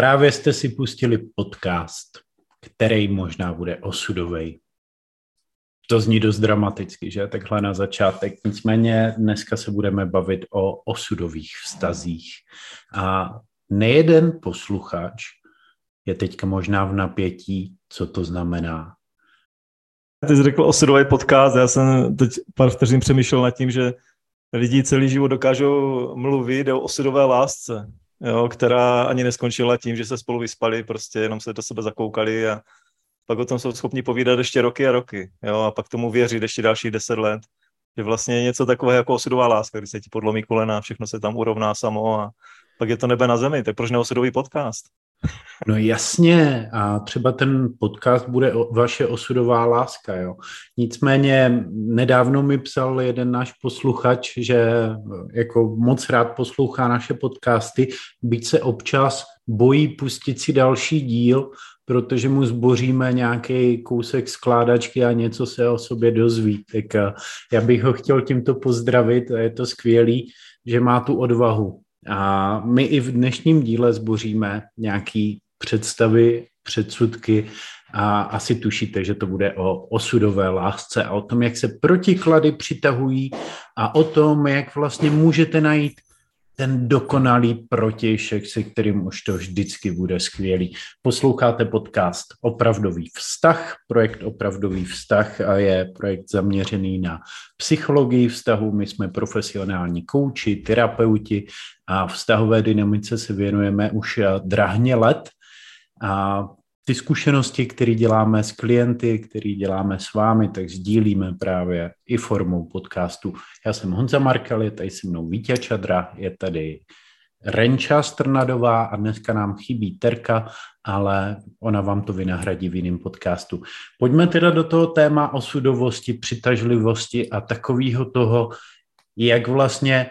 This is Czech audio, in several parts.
Právě jste si pustili podcast, který možná bude osudový. To zní dost dramaticky, že? Takhle na začátek. Nicméně dneska se budeme bavit o osudových vztazích. A nejeden posluchač je teďka možná v napětí, co to znamená. Ty jsi řekl osudový podcast, já jsem teď pár vteřin přemýšlel nad tím, že lidi celý život dokážou mluvit o osudové lásce jo, která ani neskončila tím, že se spolu vyspali, prostě jenom se do sebe zakoukali a pak o tom jsou schopni povídat ještě roky a roky, jo, a pak tomu věřit ještě dalších deset let, že vlastně něco takového jako osudová láska, kdy se ti podlomí kolena, všechno se tam urovná samo a pak je to nebe na zemi, tak proč neosudový podcast? No jasně, a třeba ten podcast bude o, vaše osudová láska, jo. Nicméně nedávno mi psal jeden náš posluchač, že jako moc rád poslouchá naše podcasty, byť se občas bojí pustit si další díl, protože mu zboříme nějaký kousek skládačky a něco se o sobě dozví. Tak eh, já bych ho chtěl tímto pozdravit a je to skvělý, že má tu odvahu a my i v dnešním díle zboříme nějaký představy, předsudky a asi tušíte, že to bude o osudové lásce a o tom, jak se protiklady přitahují a o tom, jak vlastně můžete najít ten dokonalý protějšek, se kterým už to vždycky bude skvělý. Posloucháte podcast Opravdový vztah, projekt Opravdový vztah a je projekt zaměřený na psychologii vztahu. My jsme profesionální kouči, terapeuti a vztahové dynamice se věnujeme už drahně let. A ty zkušenosti, které děláme s klienty, které děláme s vámi, tak sdílíme právě i formou podcastu. Já jsem Honza Markal, je tady se mnou Vítě Čadra, je tady Renča Strnadová a dneska nám chybí Terka, ale ona vám to vynahradí v jiném podcastu. Pojďme teda do toho téma osudovosti, přitažlivosti a takového toho, jak vlastně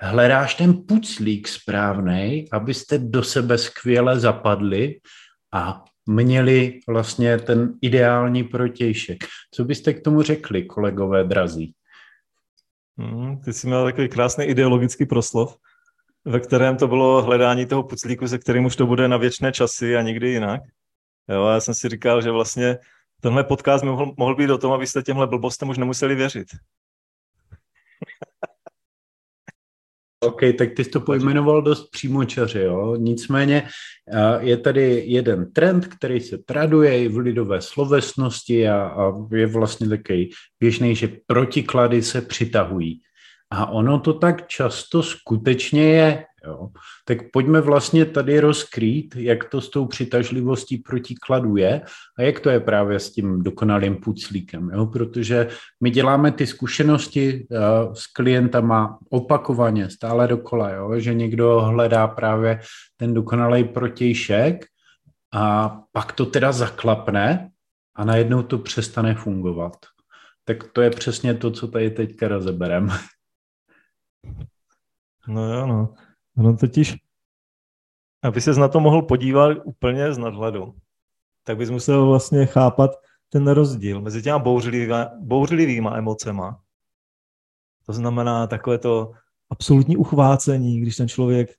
hledáš ten puclík správný, abyste do sebe skvěle zapadli a měli vlastně ten ideální protějšek. Co byste k tomu řekli, kolegové drazí? Hmm, ty jsi měl takový krásný ideologický proslov, ve kterém to bylo hledání toho puclíku, se kterým už to bude na věčné časy a nikdy jinak. Jo, já jsem si říkal, že vlastně tenhle podcast mohl, mohl být o tom, abyste těmhle blbostem už nemuseli věřit. OK, tak ty jsi to pojmenoval dost přímočaře, jo. Nicméně je tady jeden trend, který se traduje i v lidové slovesnosti a, a je vlastně takový běžný, že protiklady se přitahují. A ono to tak často skutečně je. Jo. Tak pojďme vlastně tady rozkrýt, jak to s tou přitažlivostí protikladu je a jak to je právě s tím dokonalým puclíkem. Jo. Protože my děláme ty zkušenosti uh, s klientama opakovaně, stále dokola, jo. že někdo hledá právě ten dokonalý protějšek a pak to teda zaklapne a najednou to přestane fungovat. Tak to je přesně to, co tady teďka rozebereme. No jo, no. No totiž, aby ses na to mohl podívat úplně z nadhledu, tak bys musel vlastně chápat ten rozdíl mezi těma bouřlivýma, bouřlivýma emocema. To znamená takové to absolutní uchvácení, když ten člověk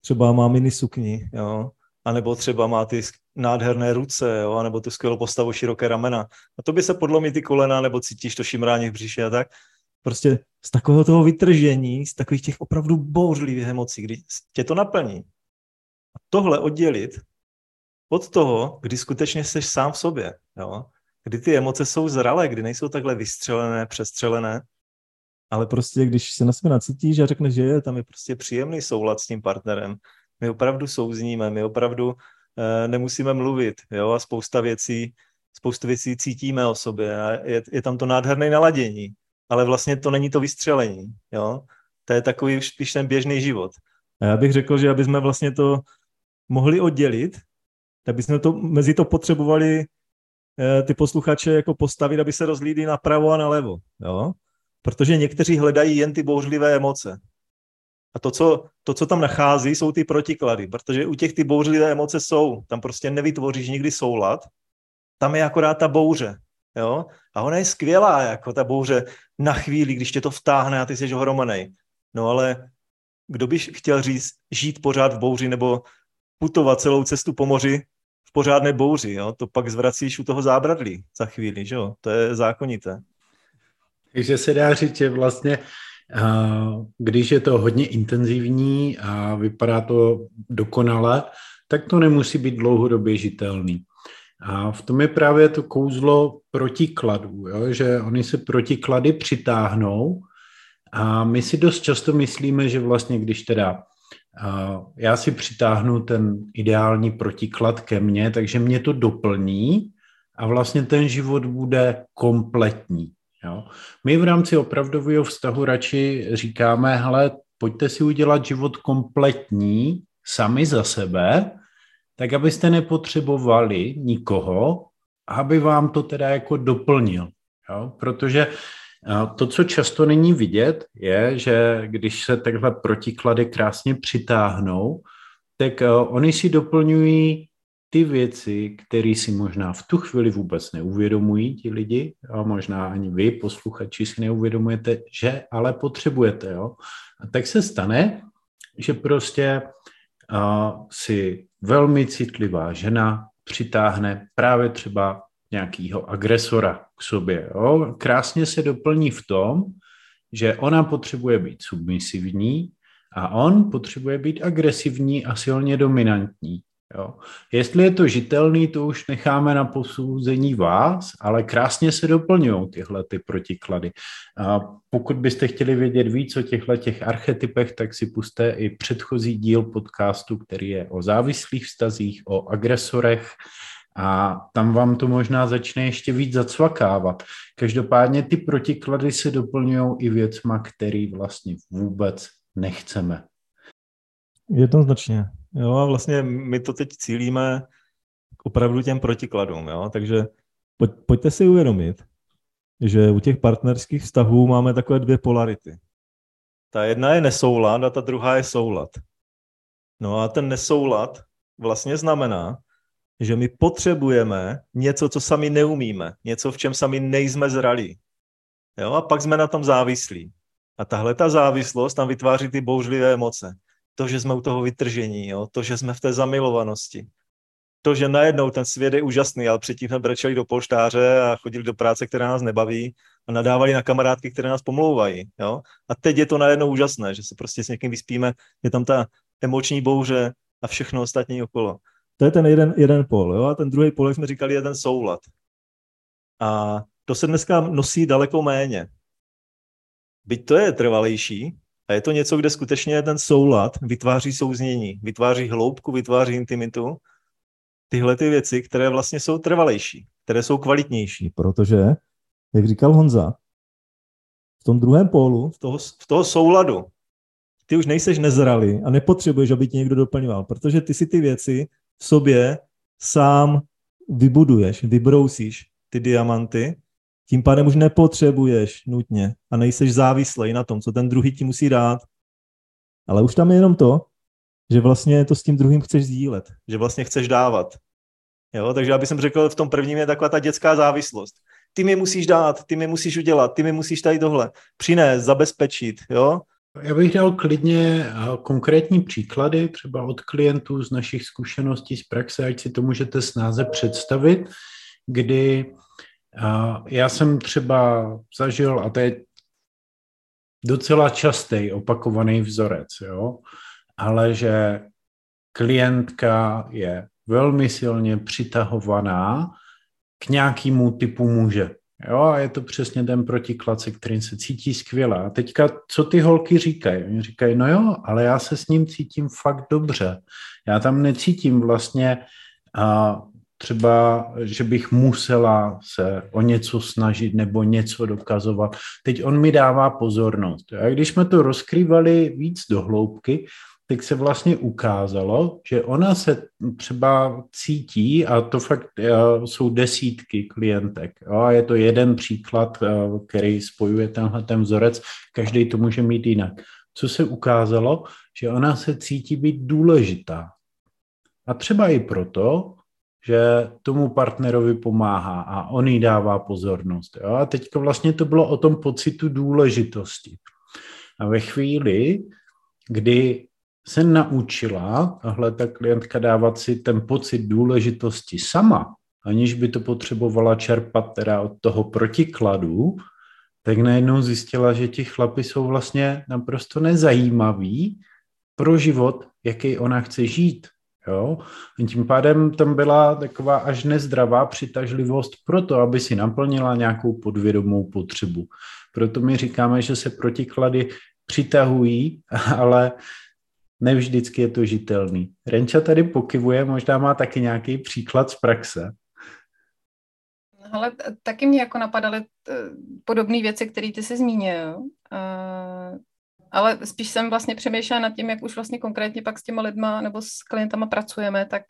třeba má mini sukni, jo, anebo třeba má ty nádherné ruce, jo, anebo tu skvělou postavu, široké ramena. A to by se podlomí ty kolena, nebo cítíš to šimrání v břiše a tak prostě z takového toho vytržení, z takových těch opravdu bouřlivých emocí, kdy tě to naplní. A tohle oddělit od toho, kdy skutečně jsi sám v sobě, jo? kdy ty emoce jsou zralé, kdy nejsou takhle vystřelené, přestřelené, ale prostě když se na sebe nacítíš a řekneš, že je, tam je prostě příjemný soulad s tím partnerem, my opravdu souzníme, my opravdu e, nemusíme mluvit, jo, a spousta věcí, spoustu věcí cítíme o sobě a je, je tam to nádherné naladění ale vlastně to není to vystřelení, jo. To je takový spíš ten běžný život. A já bych řekl, že aby jsme vlastně to mohli oddělit, tak bychom to, mezi to potřebovali eh, ty posluchače jako postavit, aby se rozlídli napravo a nalevo, jo. Protože někteří hledají jen ty bouřlivé emoce. A to co, to, co tam nachází, jsou ty protiklady, protože u těch ty bouřlivé emoce jsou. Tam prostě nevytvoříš nikdy soulad, tam je akorát ta bouře. Jo? A ona je skvělá, jako ta bouře na chvíli, když tě to vtáhne a ty jsi ohromený. No ale kdo by chtěl říct, žít pořád v bouři nebo putovat celou cestu po moři v pořádné bouři, jo? to pak zvracíš u toho zábradlí za chvíli, že jo? to je zákonité. Takže se dá říct, že vlastně když je to hodně intenzivní a vypadá to dokonale, tak to nemusí být dlouhodobě žitelný. A v tom je právě to kouzlo protikladů, jo? že oni se protiklady přitáhnou a my si dost často myslíme, že vlastně když teda já si přitáhnu ten ideální protiklad ke mně, takže mě to doplní a vlastně ten život bude kompletní. Jo? My v rámci opravdového vztahu radši říkáme, hele, pojďte si udělat život kompletní sami za sebe, tak abyste nepotřebovali nikoho, aby vám to teda jako doplnil. Jo? Protože to, co často není vidět, je, že když se takhle protiklady krásně přitáhnou, tak oni si doplňují ty věci, které si možná v tu chvíli vůbec neuvědomují ti lidi, a možná ani vy, posluchači, si neuvědomujete, že ale potřebujete. Jo? A tak se stane, že prostě uh, si velmi citlivá žena přitáhne právě třeba nějakého agresora k sobě. Jo? Krásně se doplní v tom, že ona potřebuje být submisivní a on potřebuje být agresivní a silně dominantní. Jo. Jestli je to žitelný, to už necháme na posouzení vás, ale krásně se doplňují tyhle ty protiklady. A pokud byste chtěli vědět víc o těchto těch archetypech, tak si puste i předchozí díl podcastu, který je o závislých vztazích, o agresorech, a tam vám to možná začne ještě víc zacvakávat. Každopádně ty protiklady se doplňují i věcma, který vlastně vůbec nechceme. Jednoznačně. Jo, a vlastně my to teď cílíme k opravdu těm protikladům, jo, takže pojď, pojďte si uvědomit, že u těch partnerských vztahů máme takové dvě polarity. Ta jedna je nesoulad a ta druhá je soulad. No a ten nesoulad vlastně znamená, že my potřebujeme něco, co sami neumíme, něco, v čem sami nejsme zralí. Jo? A pak jsme na tom závislí. A tahle ta závislost tam vytváří ty bouřlivé emoce to, že jsme u toho vytržení, jo? to, že jsme v té zamilovanosti, to, že najednou ten svět je úžasný, ale předtím jsme brečeli do polštáře a chodili do práce, která nás nebaví a nadávali na kamarádky, které nás pomlouvají. Jo? A teď je to najednou úžasné, že se prostě s někým vyspíme, je tam ta emoční bouře a všechno ostatní okolo. To je ten jeden, jeden pol. Jo? A ten druhý pol, jak jsme říkali, je ten soulad. A to se dneska nosí daleko méně. Byť to je trvalejší, a je to něco, kde skutečně ten soulad vytváří souznění, vytváří hloubku, vytváří intimitu. Tyhle ty věci, které vlastně jsou trvalejší, které jsou kvalitnější, protože, jak říkal Honza, v tom druhém pólu, v toho, v toho souladu, ty už nejseš nezralý a nepotřebuješ, aby ti někdo doplňoval, protože ty si ty věci v sobě sám vybuduješ, vybrousíš ty diamanty tím pádem už nepotřebuješ nutně a nejseš závislý na tom, co ten druhý ti musí dát. Ale už tam je jenom to, že vlastně to s tím druhým chceš sdílet, že vlastně chceš dávat. Jo? Takže aby jsem řekl, v tom prvním je taková ta dětská závislost. Ty mi musíš dát, ty mi musíš udělat, ty mi musíš tady tohle přinést, zabezpečit. Jo? Já bych dal klidně konkrétní příklady, třeba od klientů z našich zkušeností z praxe, ať si to můžete snáze představit, kdy já jsem třeba zažil, a to je docela častý opakovaný vzorec, jo, ale že klientka je velmi silně přitahovaná k nějakému typu muže. Jo, a je to přesně ten protiklad, se kterým se cítí skvěle. A teďka, co ty holky říkají? Oni říkají, no jo, ale já se s ním cítím fakt dobře. Já tam necítím vlastně a třeba, že bych musela se o něco snažit nebo něco dokazovat. Teď on mi dává pozornost. A když jsme to rozkrývali víc do hloubky, tak se vlastně ukázalo, že ona se třeba cítí, a to fakt eh, jsou desítky klientek, a je to jeden příklad, eh, který spojuje tenhle ten vzorec, každý to může mít jinak. Co se ukázalo, že ona se cítí být důležitá. A třeba i proto, že tomu partnerovi pomáhá a on jí dává pozornost. Jo? A teďka vlastně to bylo o tom pocitu důležitosti. A ve chvíli, kdy se naučila, tahle ta klientka dávat si ten pocit důležitosti sama, aniž by to potřebovala čerpat teda od toho protikladu, tak najednou zjistila, že ti chlapy jsou vlastně naprosto nezajímaví pro život, jaký ona chce žít. Jo? Tím pádem tam byla taková až nezdravá přitažlivost pro to, aby si naplnila nějakou podvědomou potřebu. Proto my říkáme, že se protiklady přitahují, ale ne vždycky je to žitelný. Renča tady pokivuje, možná má taky nějaký příklad z praxe. Ale taky mě jako napadaly eh, podobné věci, které ty jsi zmínil. Ale spíš jsem vlastně přemýšlela nad tím, jak už vlastně konkrétně pak s těma lidma nebo s klientama pracujeme, tak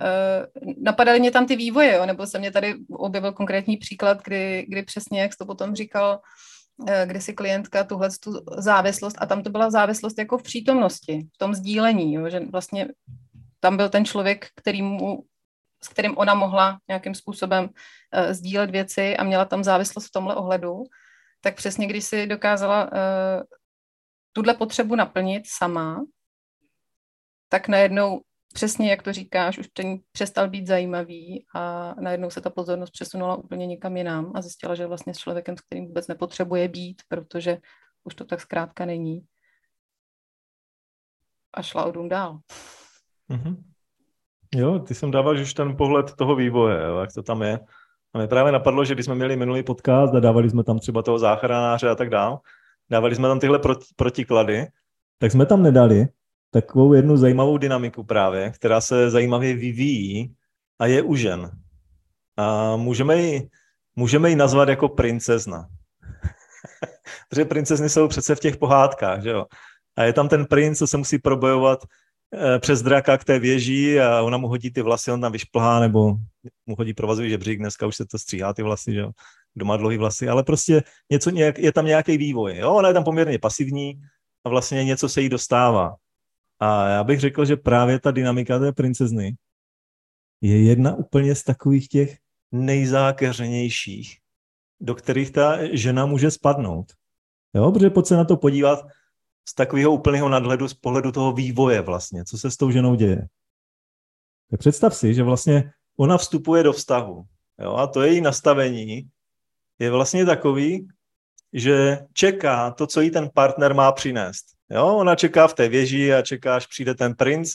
uh, napadaly mě tam ty vývoje, jo? nebo se mě tady objevil konkrétní příklad, kdy, kdy přesně, jak jsi to potom říkal, uh, kdy si klientka tuhle tu závislost, a tam to byla závislost jako v přítomnosti, v tom sdílení, jo? že vlastně tam byl ten člověk, který mu s kterým ona mohla nějakým způsobem uh, sdílet věci a měla tam závislost v tomhle ohledu, tak přesně když si dokázala uh, tuhle potřebu naplnit sama, tak najednou přesně jak to říkáš, už ten přestal být zajímavý a najednou se ta pozornost přesunula úplně někam jinam a zjistila, že vlastně s člověkem, s kterým vůbec nepotřebuje být, protože už to tak zkrátka není. A šla o dům dál. Mm-hmm. Jo, ty jsem dával už ten pohled toho vývoje, jo, jak to tam je. A mě právě napadlo, že když jsme měli minulý podcast a dávali jsme tam třeba toho záchranáře a tak dál, dávali jsme tam tyhle proti, protiklady, tak jsme tam nedali takovou jednu zajímavou dynamiku právě, která se zajímavě vyvíjí a je u žen. A můžeme ji, můžeme ji nazvat jako princezna. Protože princezny jsou přece v těch pohádkách, že jo? A je tam ten princ, co se musí probojovat Eh, přes draka k té věži a ona mu hodí ty vlasy, on tam vyšplhá, nebo mu hodí provazový žebřík, dneska už se to stříhá ty vlasy, že jo, kdo má dlouhý vlasy, ale prostě něco, nějak, je tam nějaký vývoj, jo, ona je tam poměrně pasivní a vlastně něco se jí dostává. A já bych řekl, že právě ta dynamika té princezny je jedna úplně z takových těch nejzákeřenějších, do kterých ta žena může spadnout. Jo, protože pojď se na to podívat, z takového úplného nadhledu, z pohledu toho vývoje vlastně, co se s tou ženou děje. Tak představ si, že vlastně ona vstupuje do vztahu. Jo, a to její nastavení je vlastně takový, že čeká to, co jí ten partner má přinést. Jo, ona čeká v té věži a čeká, až přijde ten princ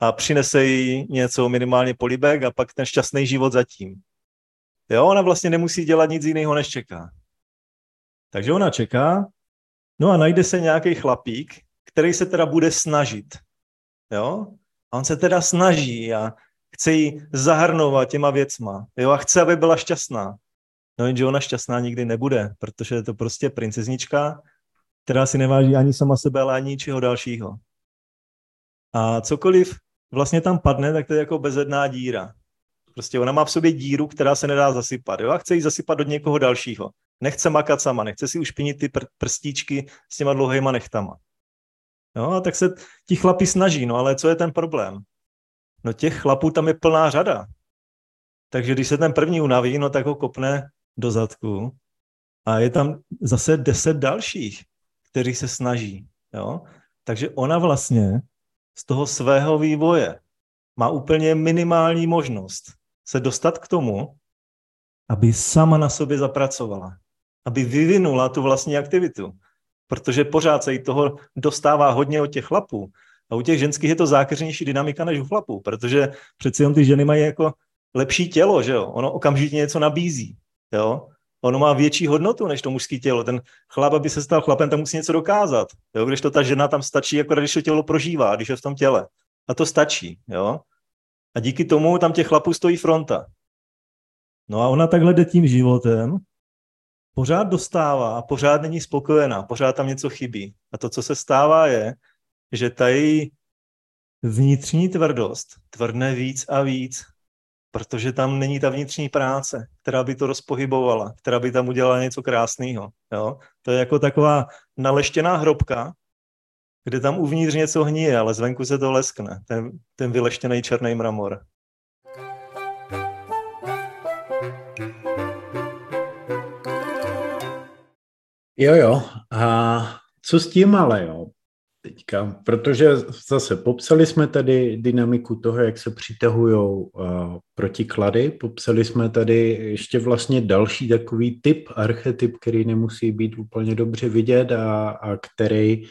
a přinese jí něco minimálně polibek a pak ten šťastný život zatím. Jo, ona vlastně nemusí dělat nic jiného, než čeká. Takže ona čeká No a najde se nějaký chlapík, který se teda bude snažit. Jo? A on se teda snaží a chce ji zahrnovat těma věcma. Jo? A chce, aby byla šťastná. No jenže ona šťastná nikdy nebude, protože je to prostě princeznička, která si neváží ani sama sebe, ale ani ničeho dalšího. A cokoliv vlastně tam padne, tak to je jako bezedná díra. Prostě ona má v sobě díru, která se nedá zasypat. Jo? A chce ji zasypat do někoho dalšího. Nechce makat sama, nechce si ušpinit ty pr- prstíčky s těma dlouhýma nechtama. No a tak se ti chlapi snaží, no ale co je ten problém? No těch chlapů tam je plná řada. Takže když se ten první unaví, no tak ho kopne do zadku a je tam zase deset dalších, kteří se snaží. Jo? Takže ona vlastně z toho svého vývoje má úplně minimální možnost se dostat k tomu, aby sama na sobě zapracovala aby vyvinula tu vlastní aktivitu. Protože pořád se jí toho dostává hodně od těch chlapů. A u těch ženských je to zákeřnější dynamika než u chlapů, protože přeci jen ty ženy mají jako lepší tělo, že jo? Ono okamžitě něco nabízí, jo? Ono má větší hodnotu než to mužské tělo. Ten chlap, aby se stal chlapem, tam musí něco dokázat. Jo? Když to ta žena tam stačí, jako když to tělo prožívá, když je v tom těle. A to stačí. Jo? A díky tomu tam těch chlapů stojí fronta. No a ona takhle jde tím životem pořád dostává pořád není spokojená, pořád tam něco chybí. A to, co se stává, je, že ta její vnitřní tvrdost tvrdne víc a víc, protože tam není ta vnitřní práce, která by to rozpohybovala, která by tam udělala něco krásného. To je jako taková naleštěná hrobka, kde tam uvnitř něco hníje, ale zvenku se to leskne, ten, ten vyleštěný černý mramor. Jo, jo. A co s tím ale, jo? Teďka, protože zase popsali jsme tady dynamiku toho, jak se přitahují uh, protiklady, popsali jsme tady ještě vlastně další takový typ, archetyp, který nemusí být úplně dobře vidět a, a který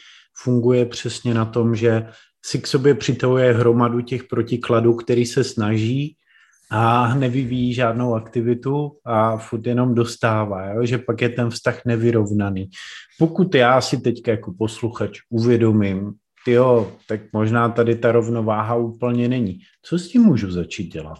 funguje přesně na tom, že si k sobě přitahuje hromadu těch protikladů, který se snaží a nevyvíjí žádnou aktivitu a furt jenom dostává, jo? že pak je ten vztah nevyrovnaný. Pokud já si teď jako posluchač uvědomím, jo, tak možná tady ta rovnováha úplně není. Co s tím můžu začít dělat?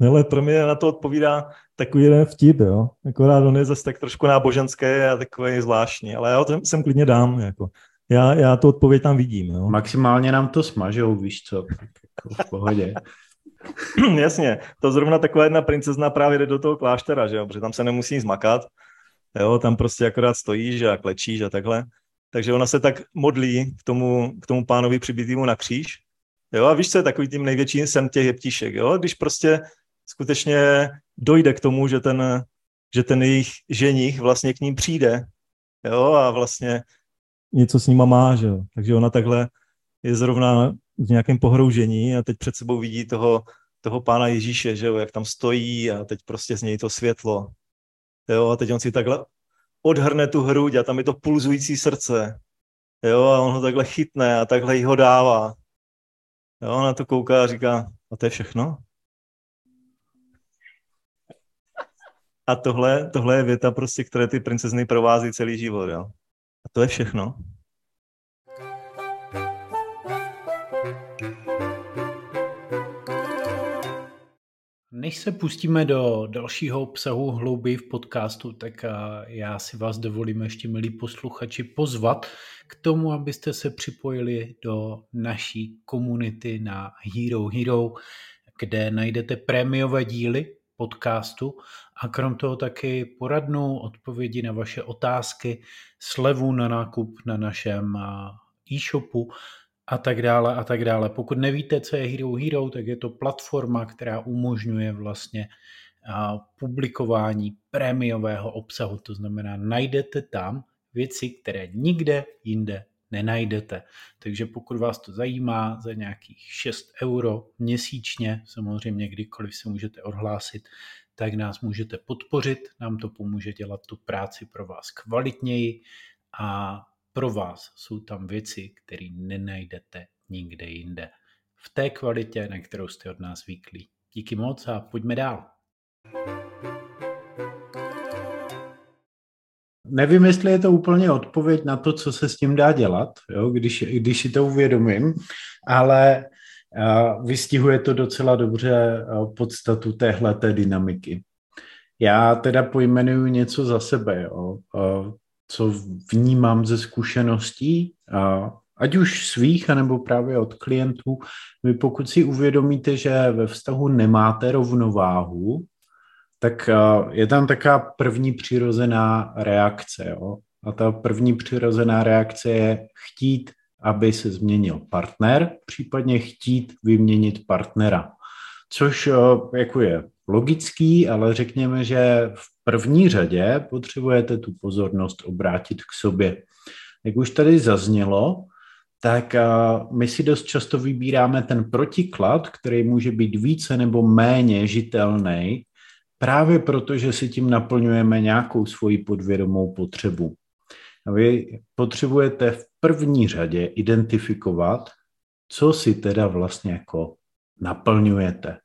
Ale pro mě na to odpovídá takový jeden vtip, jo. Akorát on je zase tak trošku náboženské a takový zvláštní, ale já ho sem klidně dám, jako. Já, já tu odpověď tam vidím, jo. Maximálně nám to smažou, víš co, jako v pohodě. Jasně, to zrovna taková jedna princezna právě jde do toho kláštera, že jo, protože tam se nemusí nic makat, jo, tam prostě akorát stojíš a klečíš a takhle. Takže ona se tak modlí k tomu, k tomu pánovi přibitýmu na kříž. Jo, a víš, co je takový tím největší sen těch jeptíšek, jo? Když prostě skutečně dojde k tomu, že ten, že ten jejich ženich vlastně k ním přijde, jo, a vlastně něco s nima má, že jo. Takže ona takhle je zrovna v nějakém pohroužení a teď před sebou vidí toho, toho pána Ježíše, že jo, jak tam stojí a teď prostě z něj to světlo. Jo, a teď on si takhle odhrne tu hruď a tam je to pulzující srdce. Jo, a on ho takhle chytne a takhle jí ho dává. Jo, na to kouká a říká, a to je všechno? A tohle, tohle je věta prostě, které ty princezny provází celý život, jo. A to je všechno. Než se pustíme do dalšího obsahu hlouběji v podcastu, tak já si vás dovolím ještě, milí posluchači, pozvat k tomu, abyste se připojili do naší komunity na Hero Hero, kde najdete prémiové díly podcastu a krom toho taky poradnou odpovědi na vaše otázky, slevu na nákup na našem e-shopu a tak dále a tak dále. Pokud nevíte, co je Hero Hero, tak je to platforma, která umožňuje vlastně publikování prémiového obsahu. To znamená, najdete tam věci, které nikde jinde nenajdete. Takže pokud vás to zajímá, za nějakých 6 euro měsíčně, samozřejmě kdykoliv se můžete odhlásit, tak nás můžete podpořit, nám to pomůže dělat tu práci pro vás kvalitněji a pro vás jsou tam věci, které nenajdete nikde jinde. V té kvalitě, na kterou jste od nás zvyklí. Díky moc a pojďme dál. Nevím, jestli je to úplně odpověď na to, co se s tím dá dělat, jo, když, když si to uvědomím, ale vystihuje to docela dobře podstatu téhleté dynamiky. Já teda pojmenuju něco za sebe. Jo. Co vnímám ze zkušeností, ať už svých, anebo právě od klientů, vy pokud si uvědomíte, že ve vztahu nemáte rovnováhu, tak je tam taková první přirozená reakce. Jo? A ta první přirozená reakce je chtít, aby se změnil partner, případně chtít vyměnit partnera. Což jako je logický, ale řekněme, že v první řadě potřebujete tu pozornost obrátit k sobě. Jak už tady zaznělo, tak my si dost často vybíráme ten protiklad, který může být více nebo méně žitelný, právě proto, že si tím naplňujeme nějakou svoji podvědomou potřebu. A vy potřebujete v první řadě identifikovat, co si teda vlastně jako naplňujete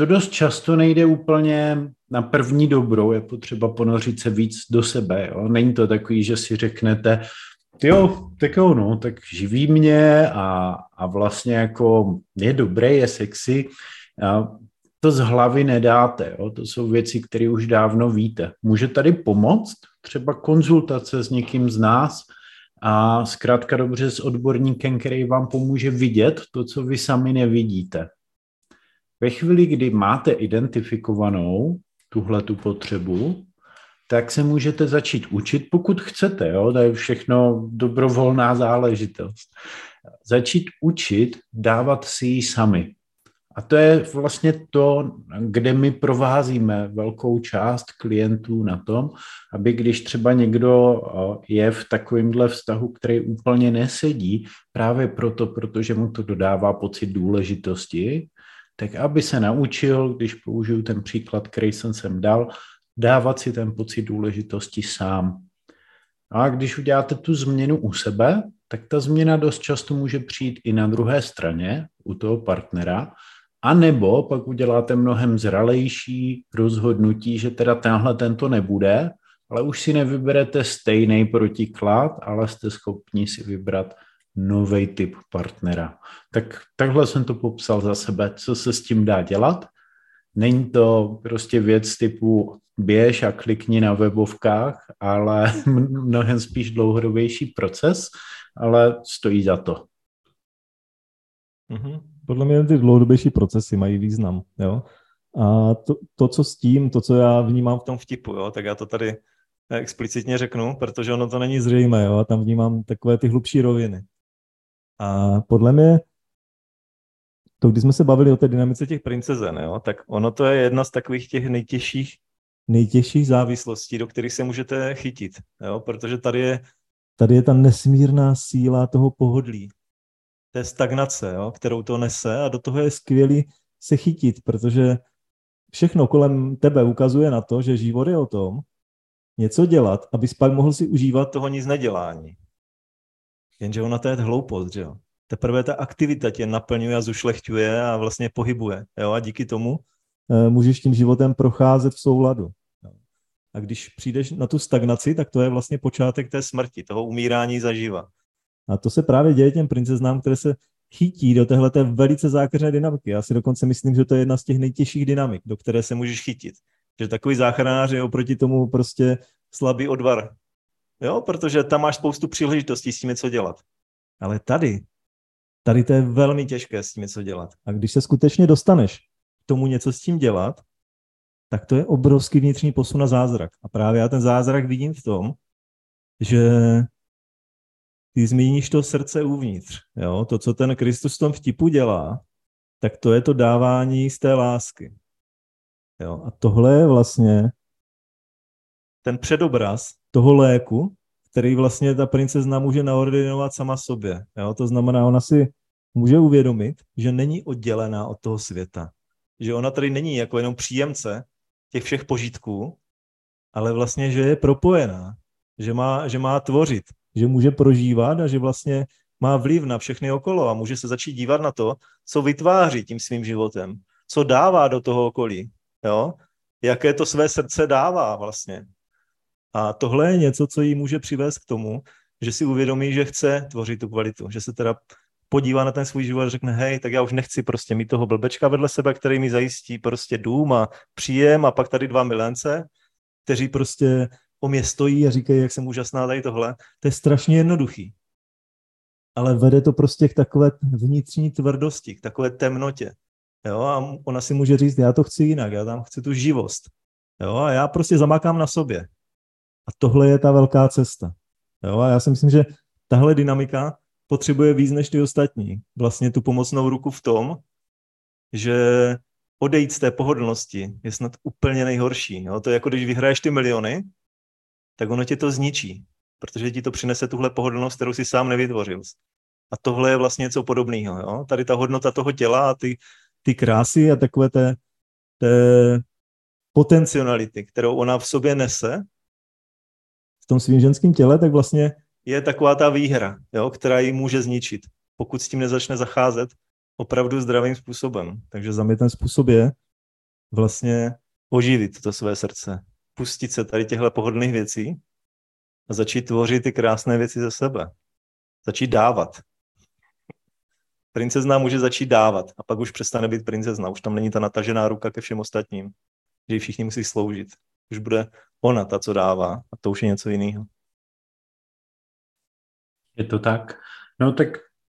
to dost často nejde úplně na první dobrou, je potřeba ponořit se víc do sebe. Jo? Není to takový, že si řeknete, jo, tak jo, no, tak živí mě a, a vlastně jako je dobré, je sexy. A to z hlavy nedáte, jo? to jsou věci, které už dávno víte. Může tady pomoct třeba konzultace s někým z nás a zkrátka dobře s odborníkem, který vám pomůže vidět to, co vy sami nevidíte. Ve chvíli, kdy máte identifikovanou tuhle tu potřebu, tak se můžete začít učit, pokud chcete, jo? to je všechno dobrovolná záležitost. Začít učit dávat si ji sami. A to je vlastně to, kde my provázíme velkou část klientů na tom, aby když třeba někdo je v takovémhle vztahu, který úplně nesedí, právě proto, protože mu to dodává pocit důležitosti, tak aby se naučil, když použiju ten příklad, který jsem sem dal, dávat si ten pocit důležitosti sám. A když uděláte tu změnu u sebe, tak ta změna dost často může přijít i na druhé straně, u toho partnera, a nebo pak uděláte mnohem zralejší rozhodnutí, že teda tenhle tento nebude, ale už si nevyberete stejný protiklad, ale jste schopni si vybrat nový typ partnera. Tak takhle jsem to popsal za sebe, co se s tím dá dělat. Není to prostě věc typu běž a klikni na webovkách, ale mnohem spíš dlouhodobější proces, ale stojí za to. Mm-hmm. Podle mě ty dlouhodobější procesy mají význam. Jo? A to, to, co s tím, to, co já vnímám v tom vtipu, jo, tak já to tady explicitně řeknu, protože ono to není zřejmé, jo, a tam vnímám takové ty hlubší roviny. A podle mě to, když jsme se bavili o té dynamice těch princezen, jo, tak ono to je jedna z takových těch nejtěžších, nejtěžších závislostí, do kterých se můžete chytit, jo, protože tady je, tady je ta nesmírná síla toho pohodlí, té stagnace, jo, kterou to nese a do toho je skvělý se chytit, protože všechno kolem tebe ukazuje na to, že život je o tom, něco dělat, abys pak mohl si užívat toho nic nedělání. Jenže ona to je hloupost, že jo. Teprve ta aktivita tě naplňuje a zušlechťuje a vlastně pohybuje. Jo? A díky tomu e, můžeš tím životem procházet v souladu. A když přijdeš na tu stagnaci, tak to je vlastně počátek té smrti, toho umírání zaživa. A to se právě děje těm princeznám, které se chytí do téhle velice zákeřné dynamiky. Já si dokonce myslím, že to je jedna z těch nejtěžších dynamik, do které se můžeš chytit. Že takový záchranář je oproti tomu prostě slabý odvar. Jo, protože tam máš spoustu příležitostí s tím něco dělat. Ale tady, tady to je velmi těžké s tím něco dělat. A když se skutečně dostaneš k tomu něco s tím dělat, tak to je obrovský vnitřní posun na zázrak. A právě já ten zázrak vidím v tom, že ty zmíníš to srdce uvnitř. Jo? To, co ten Kristus v tom vtipu dělá, tak to je to dávání z té lásky. Jo? A tohle je vlastně ten předobraz toho léku, který vlastně ta princezna může naordinovat sama sobě. Jo? To znamená, ona si může uvědomit, že není oddělená od toho světa. Že ona tady není jako jenom příjemce těch všech požitků, ale vlastně, že je propojená, že má, že má tvořit, že může prožívat a že vlastně má vliv na všechny okolo a může se začít dívat na to, co vytváří tím svým životem, co dává do toho okolí, jo? jaké to své srdce dává vlastně. A tohle je něco, co jí může přivést k tomu, že si uvědomí, že chce tvořit tu kvalitu, že se teda podívá na ten svůj život a řekne, hej, tak já už nechci prostě mít toho blbečka vedle sebe, který mi zajistí prostě dům a příjem a pak tady dva milence, kteří prostě o mě stojí a říkají, jak jsem úžasná tady tohle. To je strašně jednoduchý. Ale vede to prostě k takové vnitřní tvrdosti, k takové temnotě. Jo, a ona si může říct, já to chci jinak, já tam chci tu živost. Jo, a já prostě zamakám na sobě. A tohle je ta velká cesta. Jo, a já si myslím, že tahle dynamika potřebuje víc než ty ostatní. Vlastně tu pomocnou ruku v tom, že odejít z té pohodlnosti je snad úplně nejhorší. Jo? To je jako když vyhraješ ty miliony, tak ono tě to zničí, protože ti to přinese tuhle pohodlnost, kterou si sám nevytvořil. A tohle je vlastně něco podobného. Jo? Tady ta hodnota toho těla a ty, ty krásy a takové té, té potenciality, kterou ona v sobě nese tom svým ženském těle, tak vlastně je taková ta výhra, jo, která ji může zničit, pokud s tím nezačne zacházet opravdu zdravým způsobem. Takže za mě ten způsob je vlastně oživit to své srdce, pustit se tady těchto pohodlných věcí a začít tvořit ty krásné věci ze sebe. Začít dávat. Princezna může začít dávat a pak už přestane být princezna. Už tam není ta natažená ruka ke všem ostatním, že ji všichni musí sloužit. Už bude ona ta, co dává a to už je něco jiného. Je to tak. No tak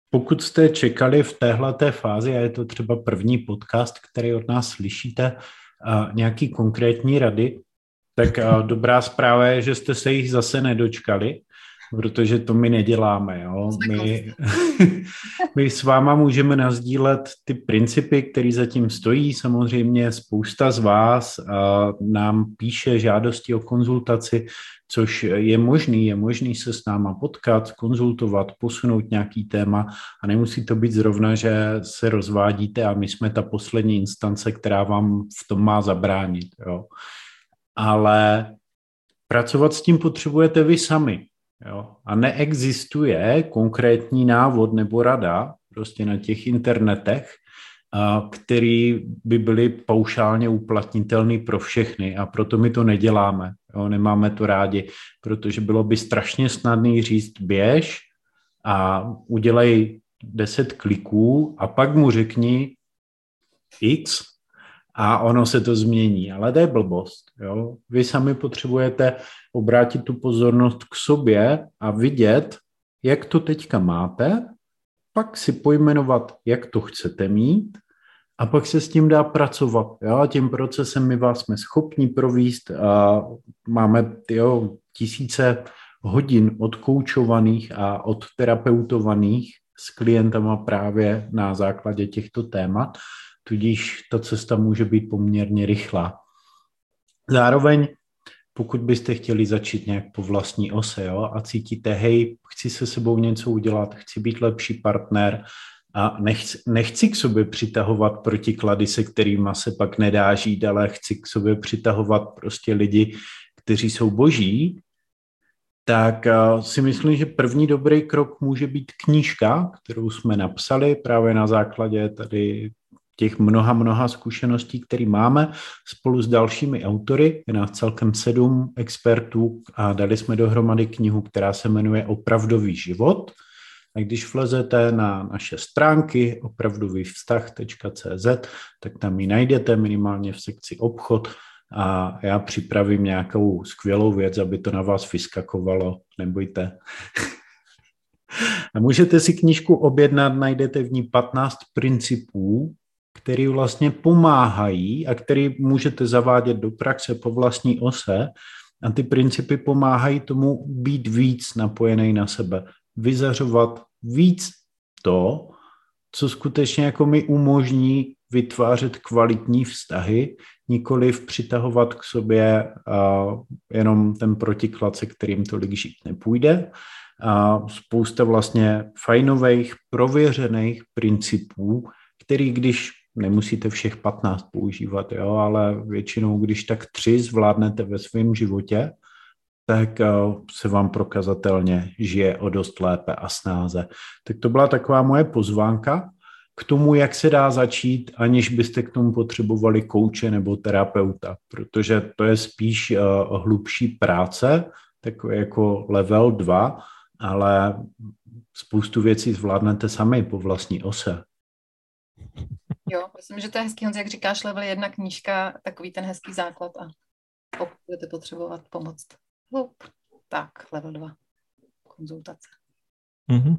pokud jste čekali v téhle fázi, a je to třeba první podcast, který od nás slyšíte, a nějaký konkrétní rady, tak dobrá zpráva je, že jste se jich zase nedočkali. Protože to my neděláme. Jo? My, my s váma můžeme nazdílet ty principy, které zatím stojí. Samozřejmě spousta z vás a nám píše žádosti o konzultaci, což je možný. Je možný se s náma potkat, konzultovat, posunout nějaký téma a nemusí to být zrovna, že se rozvádíte a my jsme ta poslední instance, která vám v tom má zabránit. Jo? Ale pracovat s tím potřebujete vy sami. Jo? A neexistuje konkrétní návod nebo rada prostě na těch internetech, který by byly paušálně uplatnitelný pro všechny a proto my to neděláme. Jo? Nemáme to rádi, protože bylo by strašně snadný říct běž a udělej 10 kliků a pak mu řekni X a ono se to změní. Ale to je blbost. Jo? Vy sami potřebujete obrátit tu pozornost k sobě a vidět, jak to teďka máte, pak si pojmenovat, jak to chcete mít a pak se s tím dá pracovat. Jo? A tím procesem my vás jsme schopni províst a máme jo, tisíce hodin odkoučovaných a odterapeutovaných s klientama právě na základě těchto témat tudíž ta cesta může být poměrně rychlá. Zároveň, pokud byste chtěli začít nějak po vlastní ose jo, a cítíte, hej, chci se sebou něco udělat, chci být lepší partner a nechci, nechci k sobě přitahovat protiklady, se kterými se pak nedá žít, ale chci k sobě přitahovat prostě lidi, kteří jsou boží, tak si myslím, že první dobrý krok může být knížka, kterou jsme napsali právě na základě tady těch mnoha, mnoha zkušeností, které máme spolu s dalšími autory. Je nás celkem sedm expertů a dali jsme dohromady knihu, která se jmenuje Opravdový život. A když vlezete na naše stránky opravdovývztah.cz, tak tam ji najdete minimálně v sekci obchod a já připravím nějakou skvělou věc, aby to na vás vyskakovalo, nebojte. A můžete si knížku objednat, najdete v ní 15 principů který vlastně pomáhají a který můžete zavádět do praxe po vlastní ose a ty principy pomáhají tomu být víc napojený na sebe, vyzařovat víc to, co skutečně jako mi umožní vytvářet kvalitní vztahy, nikoli přitahovat k sobě a jenom ten protiklad, se kterým tolik žít nepůjde. A spousta vlastně fajnových, prověřených principů, který když nemusíte všech 15 používat, jo, ale většinou, když tak tři zvládnete ve svém životě, tak eh, se vám prokazatelně žije o dost lépe a snáze. Tak to byla taková moje pozvánka k tomu, jak se dá začít, aniž byste k tomu potřebovali kouče nebo terapeuta, protože to je spíš uh, hlubší práce, takové jako level 2, ale spoustu věcí zvládnete sami po vlastní ose. Jo, myslím, že to je hezký, Honzi, jak říkáš, level jedna knížka, takový ten hezký základ a pokud budete potřebovat pomoc. Hlup. Tak, level dva. Konzultace. Mm-hmm.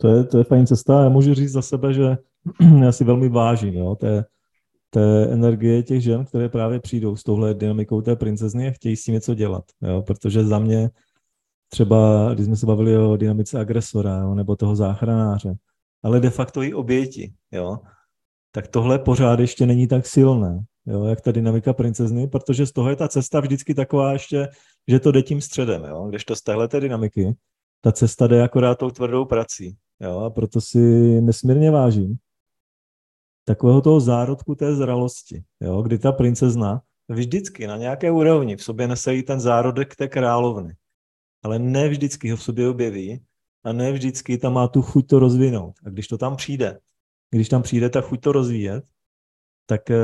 To, je, to je fajn cesta. Já můžu říct za sebe, že já si velmi vážím jo, té, té energie těch žen, které právě přijdou s touhle dynamikou té princezny a chtějí s tím něco dělat. Jo, protože za mě třeba, když jsme se bavili o dynamice agresora jo, nebo toho záchranáře, ale de facto i oběti, jo, tak tohle pořád ještě není tak silné, jo, jak ta dynamika princezny, protože z toho je ta cesta vždycky taková ještě, že to jde tím středem, jo, když to z téhle dynamiky, ta cesta jde akorát tou tvrdou prací, jo, a proto si nesmírně vážím takového toho zárodku té zralosti, jo, kdy ta princezna vždycky na nějaké úrovni v sobě nese i ten zárodek té královny, ale ne vždycky ho v sobě objeví a ne vždycky tam má tu chuť to rozvinout. A když to tam přijde, když tam přijde ta chuť to rozvíjet, tak eh,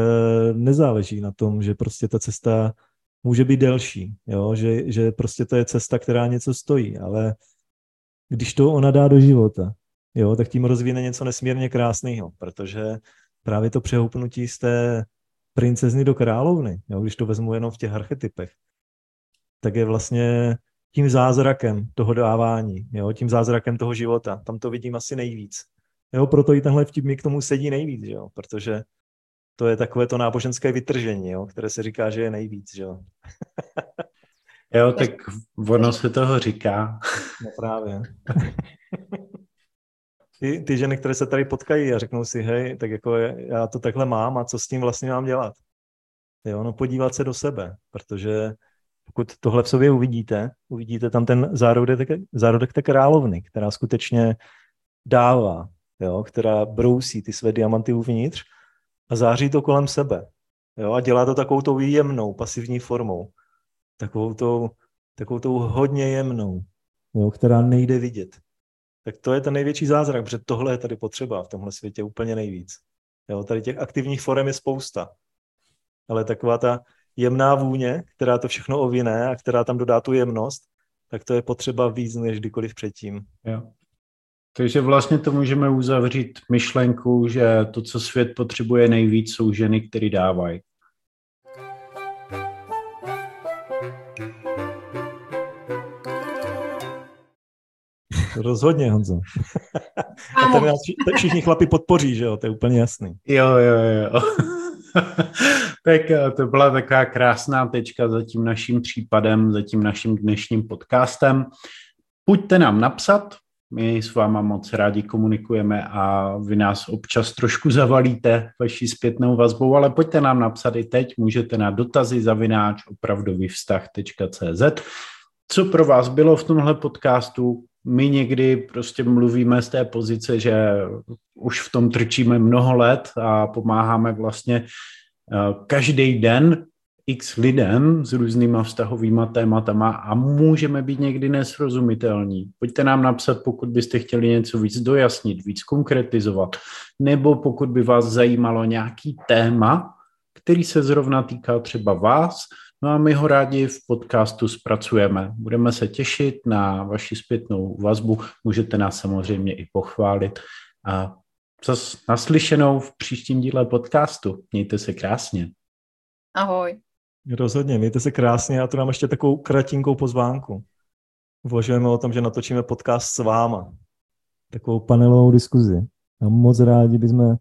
nezáleží na tom, že prostě ta cesta může být delší, jo? Že, že prostě to je cesta, která něco stojí, ale když to ona dá do života, jo, tak tím rozvíne něco nesmírně krásného, protože právě to přehoupnutí z té princezny do královny, jo, když to vezmu jenom v těch archetypech, tak je vlastně tím zázrakem toho dávání, jo, tím zázrakem toho života. Tam to vidím asi nejvíc. Jo, proto i tenhle vtip mi k tomu sedí nejvíc, jo, protože to je takové to náboženské vytržení, jo, které se říká, že je nejvíc. Jo. Jo, tak ono se toho říká. No právě. ty, ty ženy, které se tady potkají a řeknou si, hej, tak jako já to takhle mám a co s tím vlastně mám dělat? Jo, no podívat se do sebe, protože pokud tohle v sobě uvidíte, uvidíte tam ten zárodek, zárodek té královny, která skutečně dává, jo, která brousí ty své diamanty uvnitř a září to kolem sebe. Jo, a dělá to takovou tou jemnou, pasivní formou. Takovou tou, takovou tou hodně jemnou, jo, která nejde vidět. Tak to je ten největší zázrak, protože tohle je tady potřeba v tomhle světě úplně nejvíc. Jo, tady těch aktivních forem je spousta. Ale taková ta jemná vůně, která to všechno ovine a která tam dodá tu jemnost, tak to je potřeba víc než kdykoliv předtím. Jo. Takže vlastně to můžeme uzavřít myšlenku, že to, co svět potřebuje nejvíc, jsou ženy, které dávají. Rozhodně, Honzo. A ten nás všichni chlapi podpoří, že jo? To je úplně jasný. Jo, jo, jo. tak eh, to byla taková krásná tečka za tím naším případem, za tím naším dnešním podcastem. Pojďte nám napsat, my s váma moc rádi komunikujeme a vy nás občas trošku zavalíte vaší zpětnou vazbou, ale pojďte nám napsat i teď, můžete na dotazy zavináč opravdovývztah.cz. Co pro vás bylo v tomhle podcastu? My někdy prostě mluvíme z té pozice, že už v tom trčíme mnoho let a pomáháme vlastně eh, každý den x lidem s různýma vztahovýma tématama a můžeme být někdy nesrozumitelní. Pojďte nám napsat, pokud byste chtěli něco víc dojasnit, víc konkretizovat, nebo pokud by vás zajímalo nějaký téma, který se zrovna týká třeba vás, no a my ho rádi v podcastu zpracujeme. Budeme se těšit na vaši zpětnou vazbu, můžete nás samozřejmě i pochválit a zase naslyšenou v příštím díle podcastu. Mějte se krásně. Ahoj. Rozhodně, mějte se krásně a tu nám ještě takovou kratinkou pozvánku. Uvažujeme o tom, že natočíme podcast s váma. Takovou panelovou diskuzi. A moc rádi bychom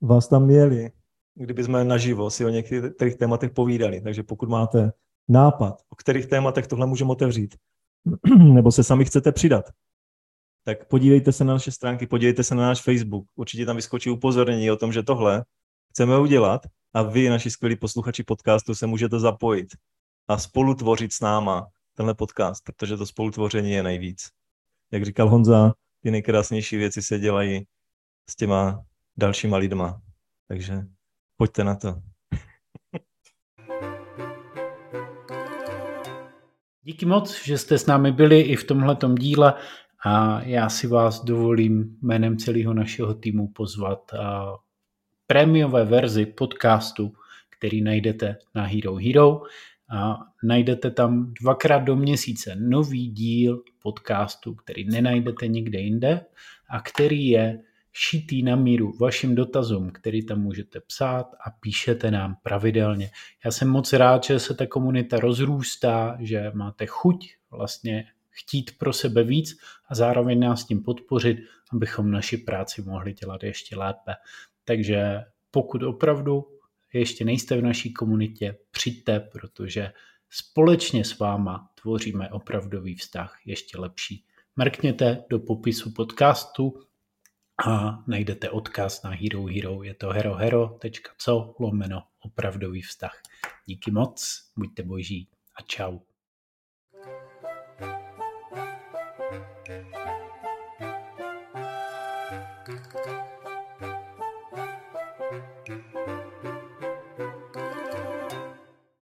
vás tam měli, kdyby jsme naživo si o některých tématech povídali. Takže pokud máte nápad, o kterých tématech tohle můžeme otevřít, nebo se sami chcete přidat, tak podívejte se na naše stránky, podívejte se na náš Facebook. Určitě tam vyskočí upozornění o tom, že tohle chceme udělat a vy, naši skvělí posluchači podcastu, se můžete zapojit a spolutvořit s náma tenhle podcast, protože to spolutvoření je nejvíc. Jak říkal Honza, ty nejkrásnější věci se dělají s těma dalšíma lidma. Takže pojďte na to. Díky moc, že jste s námi byli i v tomhletom díle a já si vás dovolím jménem celého našeho týmu pozvat prémiové verzi podcastu, který najdete na Hero Hero. A najdete tam dvakrát do měsíce nový díl podcastu, který nenajdete nikde jinde a který je šitý na míru vašim dotazům, který tam můžete psát a píšete nám pravidelně. Já jsem moc rád, že se ta komunita rozrůstá, že máte chuť vlastně chtít pro sebe víc a zároveň nás tím podpořit, abychom naši práci mohli dělat ještě lépe. Takže pokud opravdu ještě nejste v naší komunitě, přijďte, protože společně s váma tvoříme opravdový vztah ještě lepší. Mrkněte do popisu podcastu a najdete odkaz na Hero Hero. Je to herohero.co lomeno opravdový vztah. Díky moc, buďte boží a čau.